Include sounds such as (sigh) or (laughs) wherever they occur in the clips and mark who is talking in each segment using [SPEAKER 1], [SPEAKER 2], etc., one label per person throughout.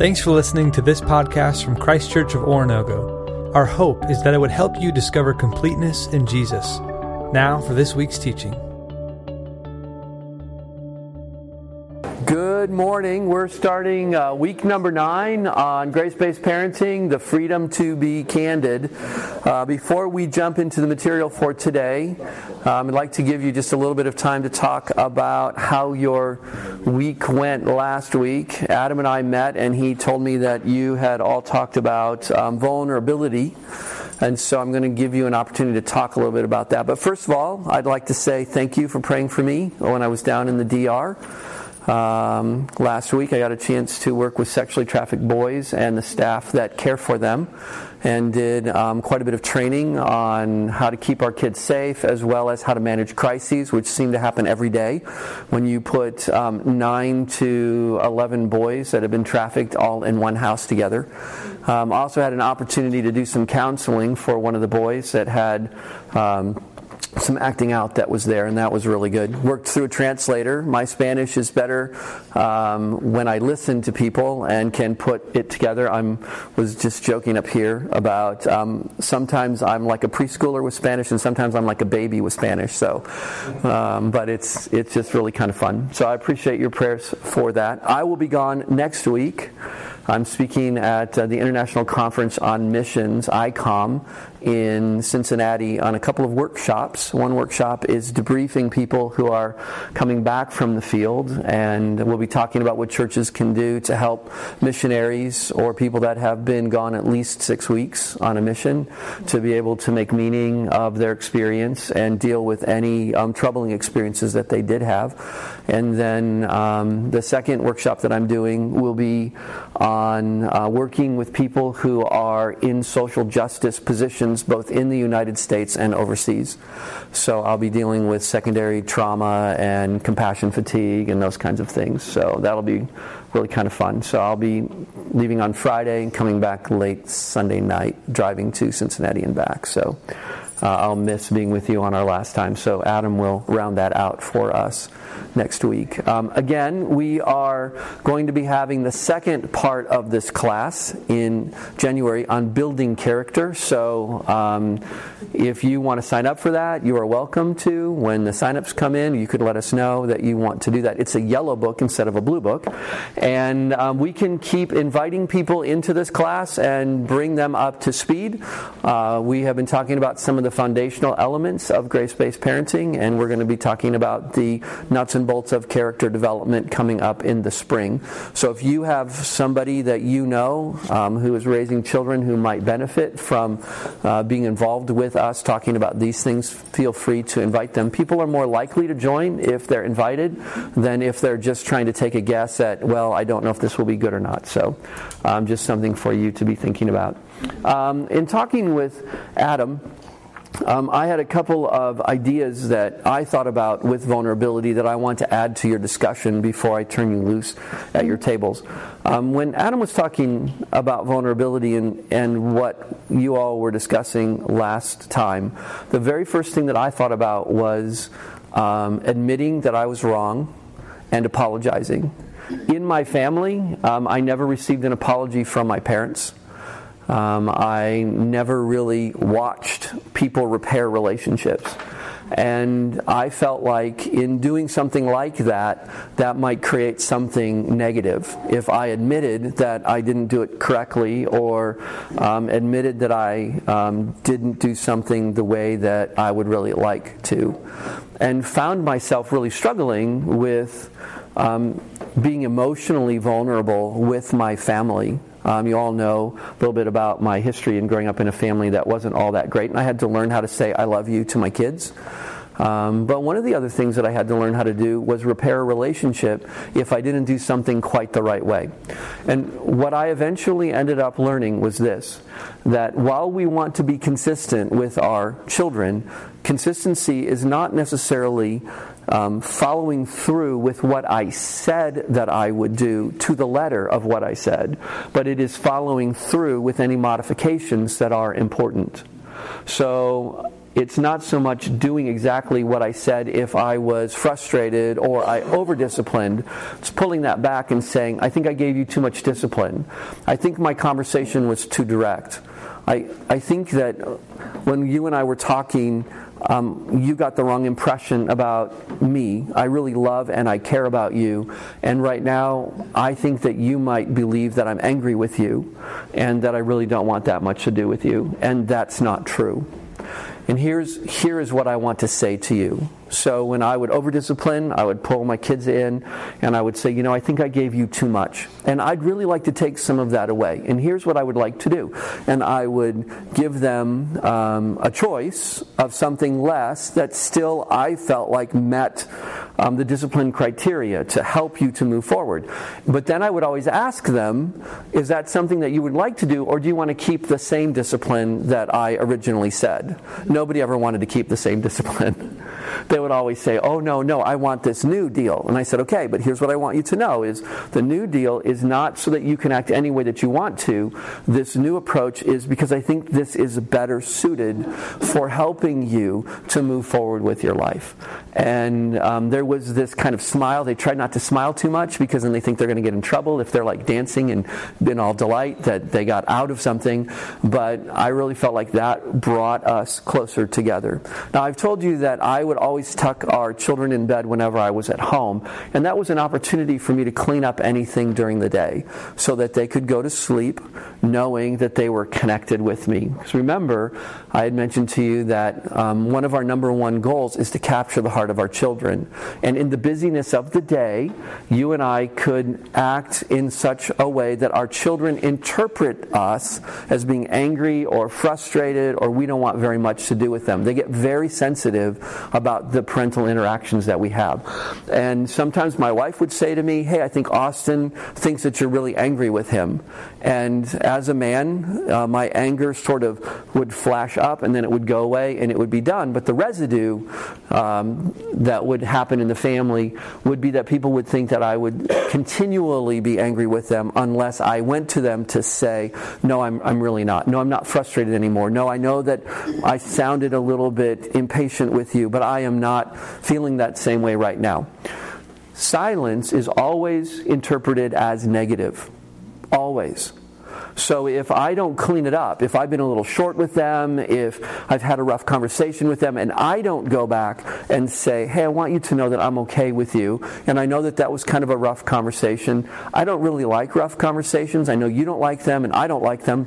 [SPEAKER 1] Thanks for listening to this podcast from Christ Church of Oronogo. Our hope is that it would help you discover completeness in Jesus. Now for this week's teaching.
[SPEAKER 2] Good morning. We're starting uh, week number nine on grace based parenting, the freedom to be candid. Uh, before we jump into the material for today, um, I'd like to give you just a little bit of time to talk about how your week went last week. Adam and I met, and he told me that you had all talked about um, vulnerability. And so I'm going to give you an opportunity to talk a little bit about that. But first of all, I'd like to say thank you for praying for me when I was down in the DR. Um, last week, I got a chance to work with sexually trafficked boys and the staff that care for them, and did um, quite a bit of training on how to keep our kids safe as well as how to manage crises, which seem to happen every day. When you put um, nine to 11 boys that have been trafficked all in one house together. Um, also had an opportunity to do some counseling for one of the boys that had um, some acting out that was there, and that was really good. Worked through a translator. My Spanish is better um, when I listen to people and can put it together. I was just joking up here about um, sometimes I'm like a preschooler with Spanish, and sometimes I'm like a baby with Spanish. So, um, but it's it's just really kind of fun. So I appreciate your prayers for that. I will be gone next week. I'm speaking at uh, the International Conference on Missions, ICOM, in Cincinnati on a couple of workshops. One workshop is debriefing people who are coming back from the field, and we'll be talking about what churches can do to help missionaries or people that have been gone at least six weeks on a mission to be able to make meaning of their experience and deal with any um, troubling experiences that they did have. And then um, the second workshop that I'm doing will be on uh, working with people who are in social justice positions both in the United States and overseas. So I'll be dealing with secondary trauma and compassion fatigue and those kinds of things. So that'll be really kind of fun. So I'll be leaving on Friday and coming back late Sunday night, driving to Cincinnati and back. So uh, I'll miss being with you on our last time. So Adam will round that out for us next week. Um, again, we are going to be having the second part of this class in January on building character. So um, if you want to sign up for that, you are welcome to. When the signups come in, you could let us know that you want to do that. It's a yellow book instead of a blue book. And um, we can keep inviting people into this class and bring them up to speed. Uh, we have been talking about some of the foundational elements of grace based parenting, and we're going to be talking about the nuts and bolts of character development coming up in the spring. So if you have somebody that you know um, who is raising children who might benefit from uh, being involved with us talking about these things, feel free to invite them. People are more likely to join if they're invited than if they're just trying to take a guess at, well, I don't know if this will be good or not. So um, just something for you to be thinking about. Um, in talking with Adam, um, I had a couple of ideas that I thought about with vulnerability that I want to add to your discussion before I turn you loose at your tables. Um, when Adam was talking about vulnerability and, and what you all were discussing last time, the very first thing that I thought about was um, admitting that I was wrong and apologizing. In my family, um, I never received an apology from my parents. Um, I never really watched people repair relationships. And I felt like in doing something like that, that might create something negative. If I admitted that I didn't do it correctly or um, admitted that I um, didn't do something the way that I would really like to. And found myself really struggling with um, being emotionally vulnerable with my family um, you all know a little bit about my history and growing up in a family that wasn't all that great, and I had to learn how to say I love you to my kids. Um, but one of the other things that I had to learn how to do was repair a relationship if I didn't do something quite the right way. And what I eventually ended up learning was this that while we want to be consistent with our children, consistency is not necessarily um, following through with what I said that I would do to the letter of what I said, but it is following through with any modifications that are important. So it's not so much doing exactly what I said if I was frustrated or I over disciplined. It's pulling that back and saying, I think I gave you too much discipline. I think my conversation was too direct. I, I think that when you and I were talking, um, you got the wrong impression about me. I really love and I care about you. And right now, I think that you might believe that I'm angry with you and that I really don't want that much to do with you. And that's not true. And here's, here is what I want to say to you. So when I would overdiscipline, I would pull my kids in and I would say, you know, I think I gave you too much. And I'd really like to take some of that away. And here's what I would like to do. And I would give them um, a choice of something less that still I felt like met um, the discipline criteria to help you to move forward. But then I would always ask them, is that something that you would like to do, or do you want to keep the same discipline that I originally said? Nobody ever wanted to keep the same (laughs) discipline. They would always say, "Oh no, no, I want this new deal." And I said, "Okay, but here's what I want you to know: is the new deal is not so that you can act any way that you want to. This new approach is because I think this is better suited for helping you to move forward with your life." And um, there was this kind of smile. They try not to smile too much because then they think they're going to get in trouble if they're like dancing and in all delight that they got out of something. But I really felt like that brought us closer together. Now, I've told you that I would always tuck our children in bed whenever I was at home, and that was an opportunity for me to clean up anything during the day so that they could go to sleep knowing that they were connected with me. Because remember, I had mentioned to you that um, one of our number one goals is to capture the heart of our children. And in the busyness of the day, you and I could act in such a way that our children interpret us as being angry or frustrated or we don't want very much to do with them. They get very sensitive about the parental interactions that we have. And sometimes my wife would say to me, Hey, I think Austin thinks that you're really angry with him. And as a man, uh, my anger sort of would flash up and then it would go away and it would be done. But the residue um, that would happen in the family would be that people would think that I would continually be angry with them unless I went to them to say, No, I'm, I'm really not. No, I'm not frustrated anymore. No, I know that I sounded a little bit impatient with you, but I am not feeling that same way right now. Silence is always interpreted as negative. Always. So if I don't clean it up, if I've been a little short with them, if I've had a rough conversation with them, and I don't go back and say, hey, I want you to know that I'm okay with you, and I know that that was kind of a rough conversation. I don't really like rough conversations. I know you don't like them, and I don't like them.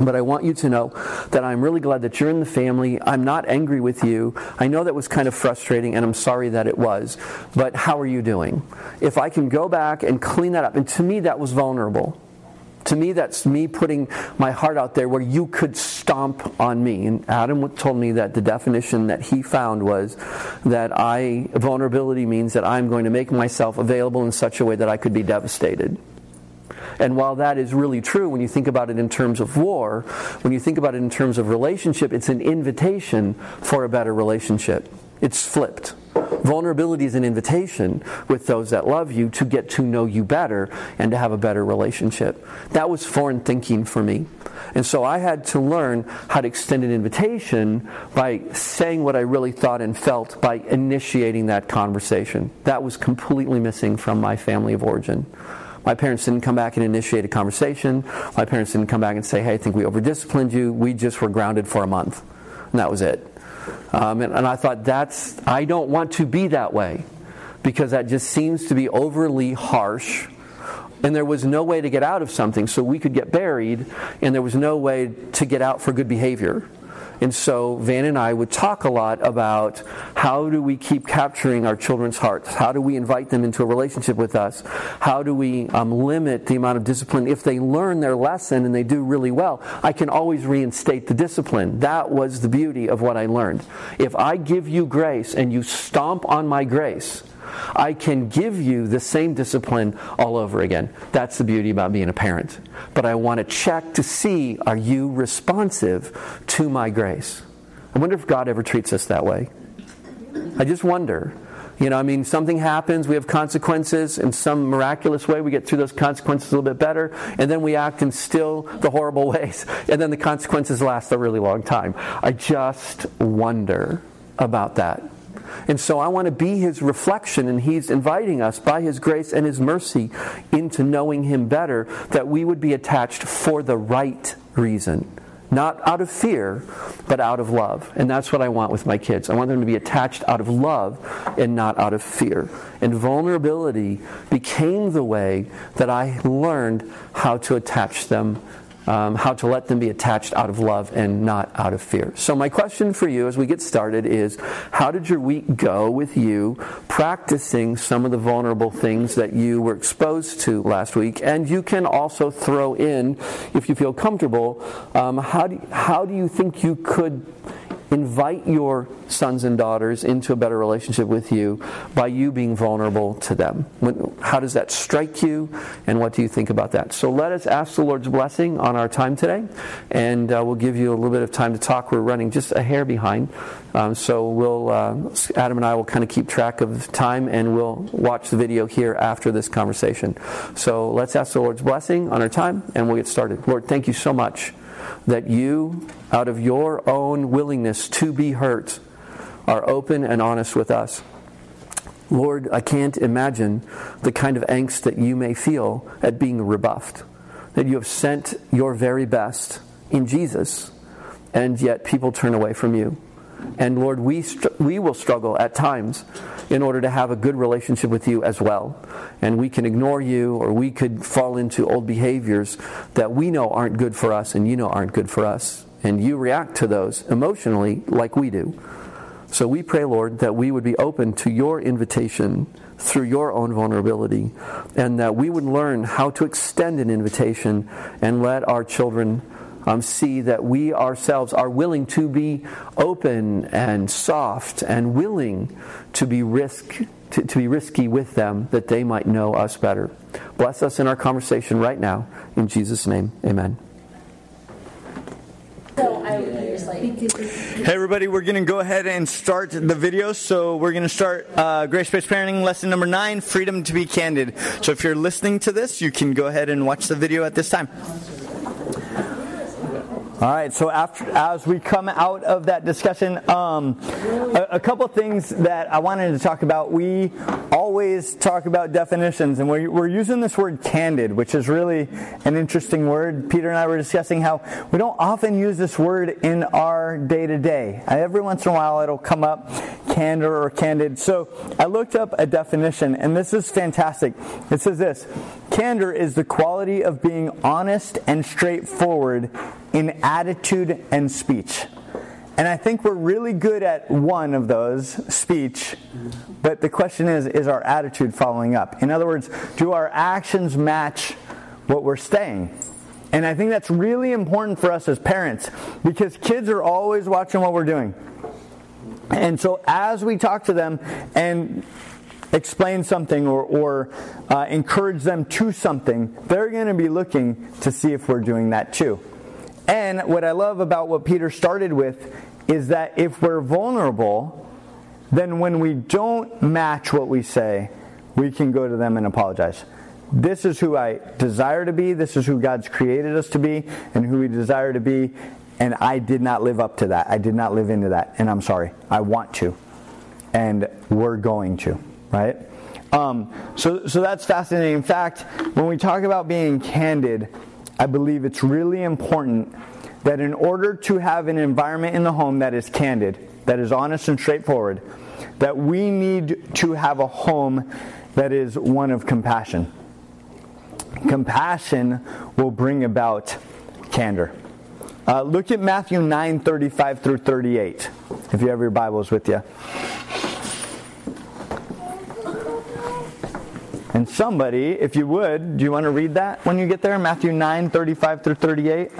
[SPEAKER 2] But I want you to know that I'm really glad that you're in the family. I'm not angry with you. I know that was kind of frustrating, and I'm sorry that it was. But how are you doing? If I can go back and clean that up, and to me, that was vulnerable. To me, that's me putting my heart out there where you could stomp on me. And Adam told me that the definition that he found was that I vulnerability means that I'm going to make myself available in such a way that I could be devastated. And while that is really true when you think about it in terms of war, when you think about it in terms of relationship, it's an invitation for a better relationship. It's flipped. Vulnerability is an invitation with those that love you to get to know you better and to have a better relationship. That was foreign thinking for me. And so I had to learn how to extend an invitation by saying what I really thought and felt by initiating that conversation. That was completely missing from my family of origin. My parents didn't come back and initiate a conversation. My parents didn't come back and say, hey, I think we overdisciplined you. We just were grounded for a month. And that was it. Um, and, and I thought, that's, I don't want to be that way because that just seems to be overly harsh and there was no way to get out of something so we could get buried and there was no way to get out for good behavior and so Van and I would talk a lot about how do we keep capturing our children's hearts? How do we invite them into a relationship with us? How do we um, limit the amount of discipline? If they learn their lesson and they do really well, I can always reinstate the discipline. That was the beauty of what I learned. If I give you grace and you stomp on my grace, I can give you the same discipline all over again. That's the beauty about being a parent. But I want to check to see are you responsive to my grace? I wonder if God ever treats us that way. I just wonder. You know, I mean, something happens, we have consequences. In some miraculous way, we get through those consequences a little bit better, and then we act in still the horrible (laughs) ways, and then the consequences last a really long time. I just wonder about that. And so I want to be his reflection, and he's inviting us by his grace and his mercy into knowing him better, that we would be attached for the right reason. Not out of fear, but out of love. And that's what I want with my kids. I want them to be attached out of love and not out of fear. And vulnerability became the way that I learned how to attach them um, how to let them be attached out of love and not out of fear. So, my question for you as we get started is how did your week go with you practicing some of the vulnerable things that you were exposed to last week? And you can also throw in, if you feel comfortable, um, how, do, how do you think you could invite your sons and daughters into a better relationship with you by you being vulnerable to them. How does that strike you, and what do you think about that? So let us ask the Lord's blessing on our time today, and uh, we'll give you a little bit of time to talk. We're running just a hair behind, um, so we'll uh, Adam and I will kind of keep track of time, and we'll watch the video here after this conversation. So let's ask the Lord's blessing on our time, and we'll get started. Lord, thank you so much that you, out of your own willingness to be hurt, are open and honest with us. Lord, I can't imagine the kind of angst that you may feel at being rebuffed. That you have sent your very best in Jesus, and yet people turn away from you. And Lord, we, str- we will struggle at times in order to have a good relationship with you as well. And we can ignore you or we could fall into old behaviors that we know aren't good for us and you know aren't good for us. And you react to those emotionally like we do. So we pray, Lord, that we would be open to your invitation through your own vulnerability and that we would learn how to extend an invitation and let our children um, see that we ourselves are willing to be open and soft and willing to be risk to, to be risky with them that they might know us better. Bless us in our conversation right now. In Jesus' name, amen.
[SPEAKER 3] Hey everybody, we're going to go ahead and start the video. So we're going to start uh, Grace-Based Parenting lesson number nine, Freedom to be Candid. So if you're listening to this, you can go ahead and watch the video at this time. All right, so after, as we come out of that discussion, um, a, a, couple things that I wanted to talk about. We always talk about definitions, and we're, we're using this word candid, which is really an interesting word. Peter and I were discussing how we don't often use this word in our day to day. Every once in a while, it'll come up, candor or candid. So I looked up a definition, and this is fantastic. It says this Candor is the quality of being honest and straightforward in attitude and speech. And I think we're really good at one of those, speech, but the question is is our attitude following up? In other words, do our actions match what we're saying? And I think that's really important for us as parents because kids are always watching what we're doing. And so as we talk to them and explain something or, or uh, encourage them to something, they're going to be looking to see if we're doing that too. And what I love about what Peter started with is that if we're vulnerable, then when we don't match what we say, we can go to them and apologize. This is who I desire to be, this is who God's created us to be, and who we desire to be, and I did not live up to that. I did not live into that, and I'm sorry. I want to. And we're going to, right? Um, so, so that's fascinating. In fact, when we talk about being candid, I believe it's really important that in order to have an environment in the home that is candid, that is honest and straightforward, that we need to have a home that is one of compassion. Compassion will bring about candor. Uh, look at Matthew 9 35 through 38, if you have your Bibles with you. And somebody, if you would, do you want to read that when you get there? Matthew 9, 35 through 38.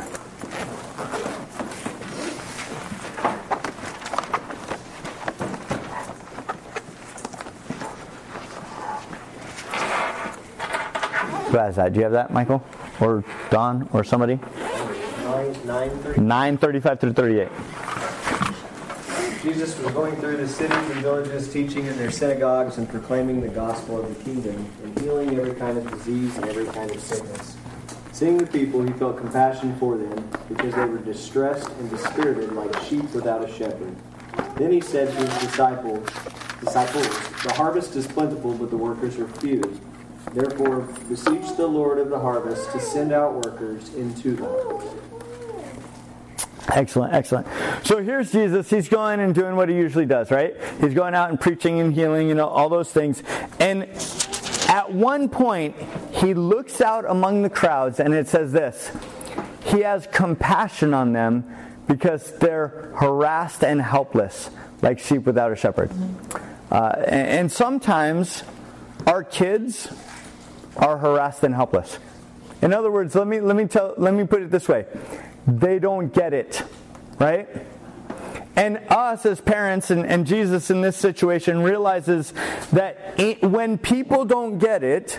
[SPEAKER 3] Who has that? Do you have that, Michael? Or Don? Or somebody? 9, 9, 35 through 38.
[SPEAKER 4] Jesus was going through the cities and villages, teaching in their synagogues and proclaiming the gospel of the kingdom, and healing every kind of disease and every kind of sickness. Seeing the people, he felt compassion for them, because they were distressed and dispirited like sheep without a shepherd. Then he said to his disciples, disciples, The harvest is plentiful, but the workers are few. Therefore, beseech the Lord of the harvest to send out workers into the harvest.
[SPEAKER 3] Excellent, excellent. So here's Jesus. He's going and doing what he usually does, right? He's going out and preaching and healing, you know, all those things. And at one point, he looks out among the crowds and it says this He has compassion on them because they're harassed and helpless, like sheep without a shepherd. Uh, and, and sometimes our kids are harassed and helpless. In other words, let me, let me, tell, let me put it this way they don't get it, right? And us as parents and, and Jesus in this situation realizes that it, when people don't get it,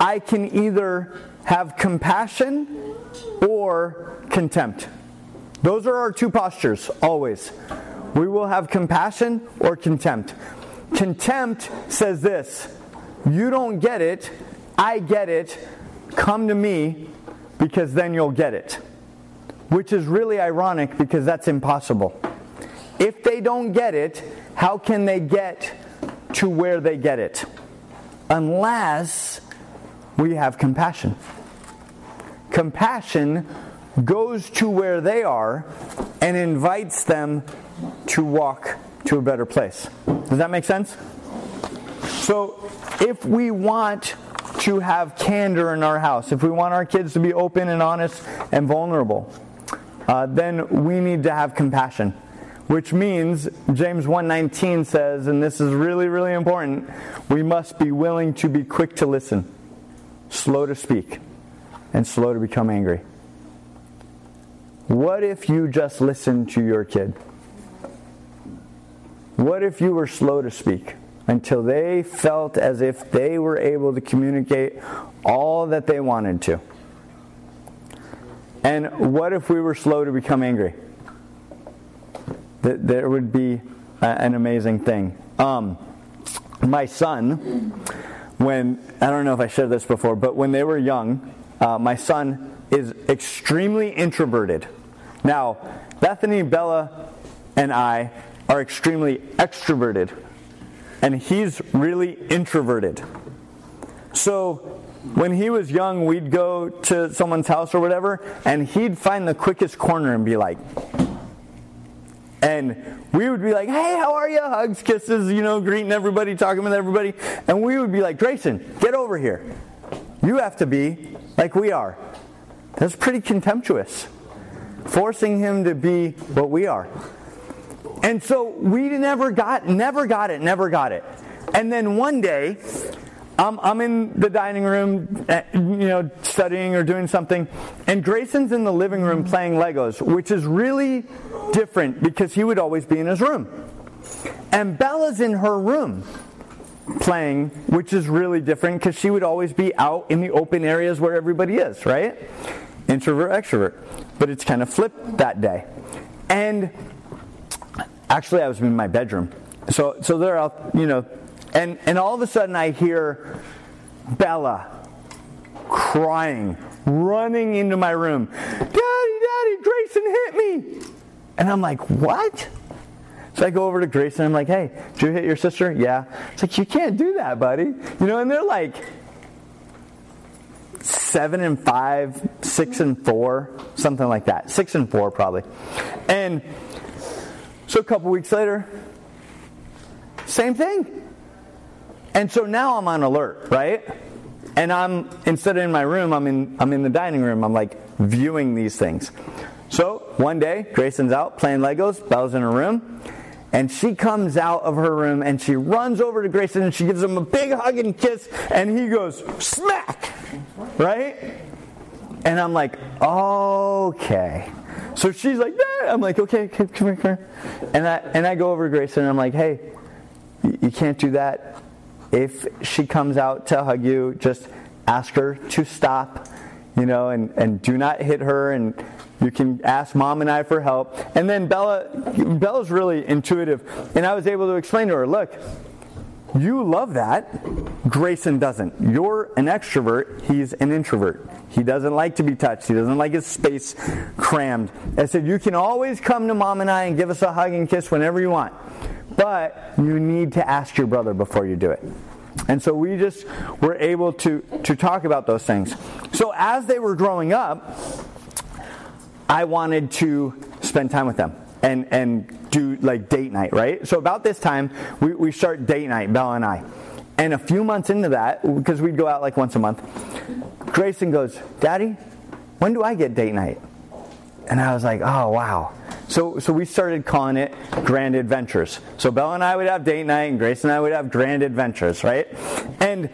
[SPEAKER 3] I can either have compassion or contempt. Those are our two postures, always. We will have compassion or contempt. Contempt says this You don't get it, I get it, come to me because then you'll get it which is really ironic because that's impossible. If they don't get it, how can they get to where they get it? Unless we have compassion. Compassion goes to where they are and invites them to walk to a better place. Does that make sense? So, if we want to have candor in our house, if we want our kids to be open and honest and vulnerable, uh, then we need to have compassion which means James 1:19 says and this is really really important we must be willing to be quick to listen slow to speak and slow to become angry. What if you just listened to your kid? What if you were slow to speak until they felt as if they were able to communicate all that they wanted to and what if we were slow to become angry? That there would be an amazing thing. Um, my son, when I don't know if I shared this before, but when they were young, uh, my son is extremely introverted. Now, Bethany, Bella, and I are extremely extroverted, and he's really introverted. So when he was young, we'd go to someone's house or whatever, and he'd find the quickest corner and be like, and we would be like, hey, how are you? Hugs, kisses, you know, greeting everybody, talking with everybody. And we would be like, Grayson, get over here. You have to be like we are. That's pretty contemptuous. Forcing him to be what we are. And so we never got, never got it, never got it. And then one day, I'm, I'm in the dining room, uh, you know, studying or doing something, and Grayson's in the living room playing Legos, which is really different because he would always be in his room. And Bella's in her room playing, which is really different because she would always be out in the open areas where everybody is, right? Introvert, extrovert. But it's kind of flipped that day. And actually, I was in my bedroom. So, so they're out, you know, and, and all of a sudden, I hear Bella crying, running into my room. Daddy, Daddy, Grayson hit me. And I'm like, What? So I go over to Grayson. I'm like, Hey, did you hit your sister? Yeah. It's like, You can't do that, buddy. You know, and they're like, seven and five, six and four, something like that. Six and four, probably. And so a couple weeks later, same thing. And so now I'm on alert, right? And I'm instead of in my room, I'm in I'm in the dining room. I'm like viewing these things. So one day, Grayson's out playing Legos. Bella's in her room. And she comes out of her room and she runs over to Grayson and she gives him a big hug and kiss. And he goes, smack! Right? And I'm like, okay. So she's like. I'm like, okay, come here, come here. And I, and I go over to Grayson and I'm like, hey, you can't do that. If she comes out to hug you, just ask her to stop, you know, and, and do not hit her and You can ask mom and I for help. And then Bella, Bella's really intuitive. And I was able to explain to her, look, you love that. Grayson doesn't. You're an extrovert. He's an introvert. He doesn't like to be touched. He doesn't like his space crammed. I said, You can always come to mom and I and give us a hug and kiss whenever you want. But you need to ask your brother before you do it. And so we just were able to, to talk about those things. So as they were growing up, I wanted to spend time with them and, and do like date night, right? So about this time, we, we start date night, Bella and I. And a few months into that, because we'd go out like once a month, Grayson goes, Daddy, when do I get date night? And I was like, oh, wow. So, so we started calling it Grand Adventures. So Bella and I would have date night, and Grayson and I would have Grand Adventures, right? And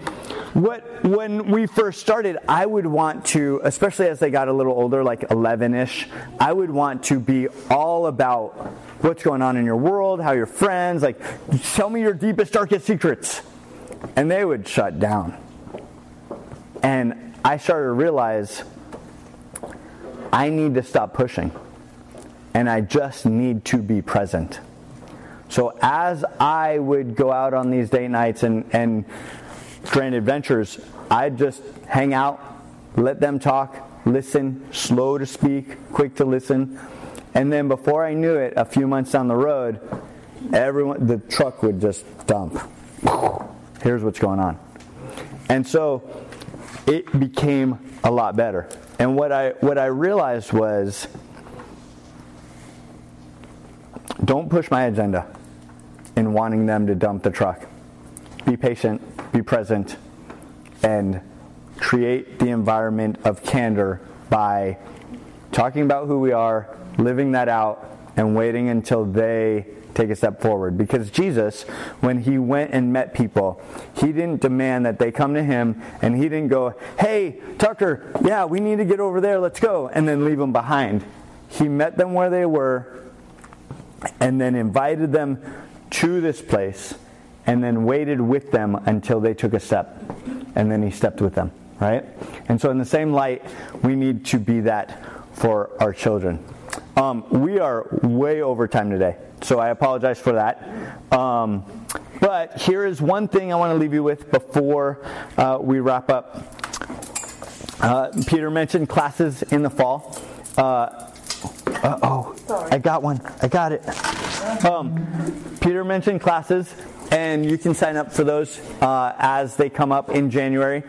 [SPEAKER 3] what when we first started, I would want to, especially as they got a little older, like 11ish, I would want to be all about what's going on in your world, how your friends, like tell me your deepest darkest secrets. And they would shut down. And I started to realize I need to stop pushing. And I just need to be present. So as I would go out on these date nights and, and Grand Adventures, I'd just hang out, let them talk, listen, slow to speak, quick to listen. And then before I knew it, a few months down the road, everyone the truck would just dump. (sighs) Here's what's going on. And so it became a lot better. And what I what I realized was don't push my agenda in wanting them to dump the truck. Be patient, be present, and create the environment of candor by talking about who we are, living that out, and waiting until they take a step forward. Because Jesus, when he went and met people, he didn't demand that they come to him and he didn't go, Hey, Tucker, yeah, we need to get over there, let's go, and then leave them behind. He met them where they were and then invited them to this place and then waited with them until they took a step. And then he stepped with them, right? And so, in the same light, we need to be that for our children. Um, we are way over time today, so I apologize for that. Um, but here is one thing I want to leave you with before uh, we wrap up. Uh, Peter mentioned classes in the fall. Uh, oh, I got one. I got it. Um, Peter mentioned classes and you can sign up for those uh, as they come up in January.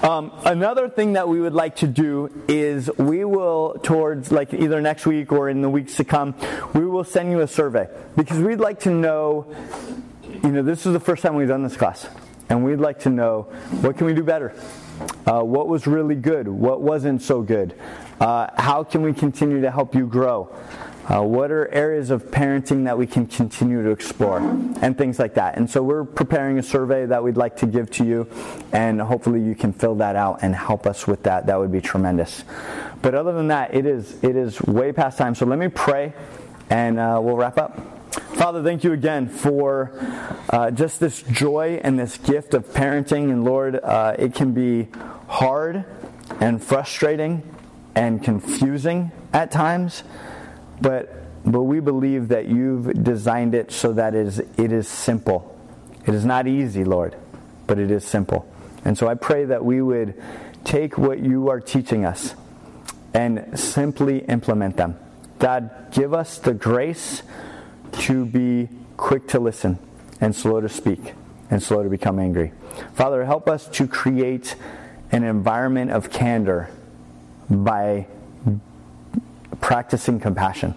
[SPEAKER 3] Um, another thing that we would like to do is we will, towards like either next week or in the weeks to come, we will send you a survey because we'd like to know. You know, this is the first time we've done this class, and we'd like to know what can we do better. Uh, what was really good? What wasn't so good? Uh, how can we continue to help you grow? Uh, what are areas of parenting that we can continue to explore? And things like that. And so we're preparing a survey that we'd like to give to you and hopefully you can fill that out and help us with that. That would be tremendous. But other than that it is it is way past time. So let me pray and uh, we'll wrap up. Father, thank you again for uh, just this joy and this gift of parenting. And Lord, uh, it can be hard and frustrating and confusing at times but but we believe that you've designed it so that it is, it is simple. It is not easy, Lord, but it is simple. And so I pray that we would take what you are teaching us and simply implement them. God, give us the grace to be quick to listen and slow to speak and slow to become angry. Father, help us to create an environment of candor by practicing compassion.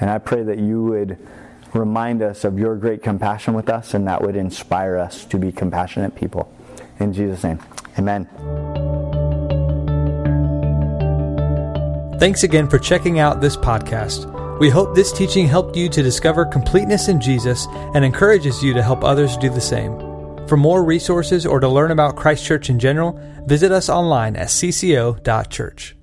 [SPEAKER 3] And I pray that you would remind us of your great compassion with us and that would inspire us to be compassionate people. In Jesus' name, amen.
[SPEAKER 1] Thanks again for checking out this podcast. We hope this teaching helped you to discover completeness in Jesus and encourages you to help others do the same. For more resources or to learn about Christ Church in general, visit us online at cco.church.